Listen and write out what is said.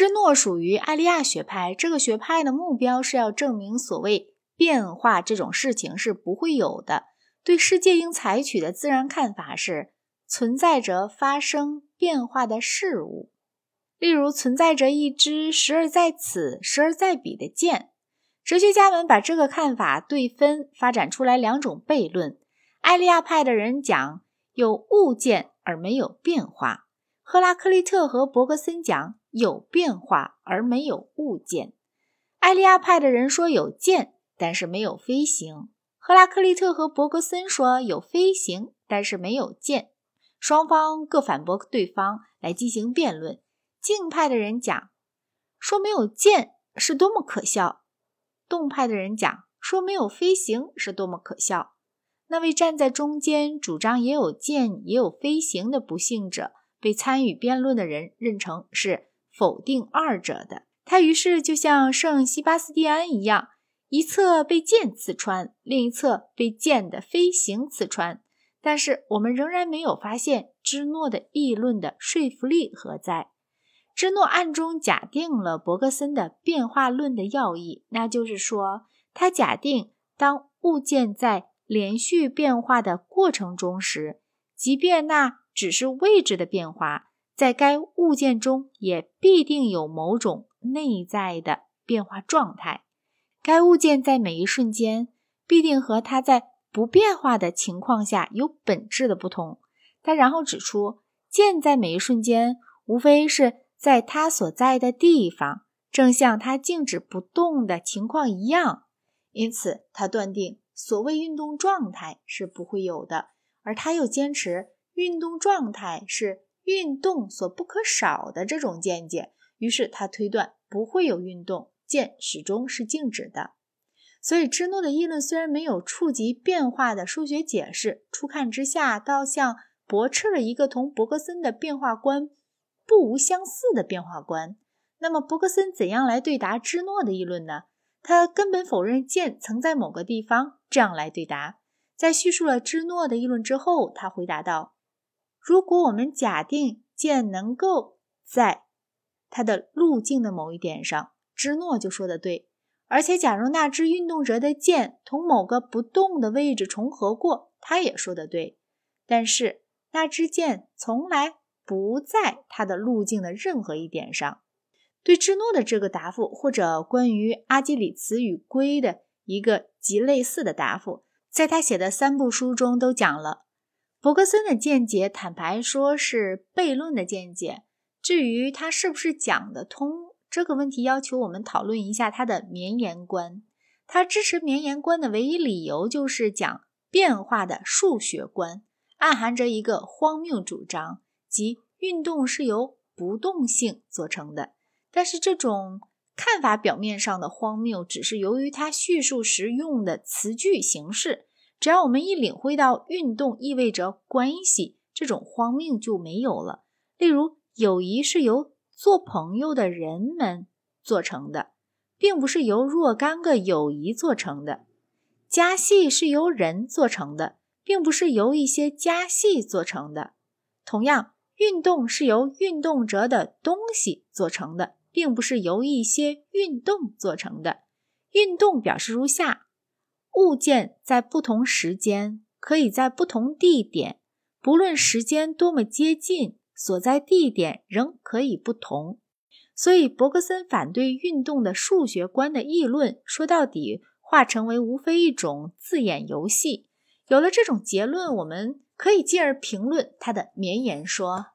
芝诺属于艾利亚学派，这个学派的目标是要证明所谓变化这种事情是不会有的。对世界应采取的自然看法是存在着发生变化的事物，例如存在着一支时而在此、时而在彼的剑。哲学家们把这个看法对分，发展出来两种悖论。艾利亚派的人讲有物件而没有变化，赫拉克利特和伯格森讲有变化而没有物件。艾利亚派的人说有剑，但是没有飞行；赫拉克利特和伯格森说有飞行，但是没有剑。双方各反驳对方来进行辩论。静派的人讲说没有剑是多么可笑，动派的人讲说没有飞行是多么可笑。那位站在中间，主张也有剑也有飞行的不幸者，被参与辩论的人认成是否定二者的。他于是就像圣西巴斯蒂安一样，一侧被剑刺穿，另一侧被剑的飞行刺穿。但是我们仍然没有发现芝诺的议论的说服力何在。芝诺暗中假定了伯格森的变化论的要义，那就是说，他假定当物件在连续变化的过程中时，即便那只是位置的变化，在该物件中也必定有某种内在的变化状态。该物件在每一瞬间必定和它在不变化的情况下有本质的不同。他然后指出，剑在每一瞬间无非是在它所在的地方，正像它静止不动的情况一样。因此，他断定。所谓运动状态是不会有的，而他又坚持运动状态是运动所不可少的这种见解。于是他推断不会有运动，剑始终是静止的。所以芝诺的议论虽然没有触及变化的数学解释，初看之下倒像驳斥了一个同伯格森的变化观不无相似的变化观。那么伯格森怎样来对答芝诺的议论呢？他根本否认剑曾在某个地方。这样来对答，在叙述了芝诺的议论之后，他回答道：“如果我们假定剑能够在它的路径的某一点上，芝诺就说的对。而且，假如那只运动着的剑同某个不动的位置重合过，他也说的对。但是，那支剑从来不在它的路径的任何一点上。对芝诺的这个答复，或者关于阿基里茨与龟的。”一个极类似的答复，在他写的三部书中都讲了。伯格森的见解，坦白说是悖论的见解。至于他是不是讲得通这个问题，要求我们讨论一下他的绵延观。他支持绵延观的唯一理由就是讲变化的数学观，暗含着一个荒谬主张，即运动是由不动性做成的。但是这种。看法表面上的荒谬，只是由于他叙述时用的词句形式。只要我们一领会到运动意味着关系，这种荒谬就没有了。例如，友谊是由做朋友的人们做成的，并不是由若干个友谊做成的；家戏是由人做成的，并不是由一些家戏做成的。同样，运动是由运动着的东西做成的。并不是由一些运动做成的。运动表示如下：物件在不同时间，可以在不同地点，不论时间多么接近，所在地点仍可以不同。所以，伯格森反对运动的数学观的议论，说到底化成为无非一种字眼游戏。有了这种结论，我们可以进而评论他的绵延说。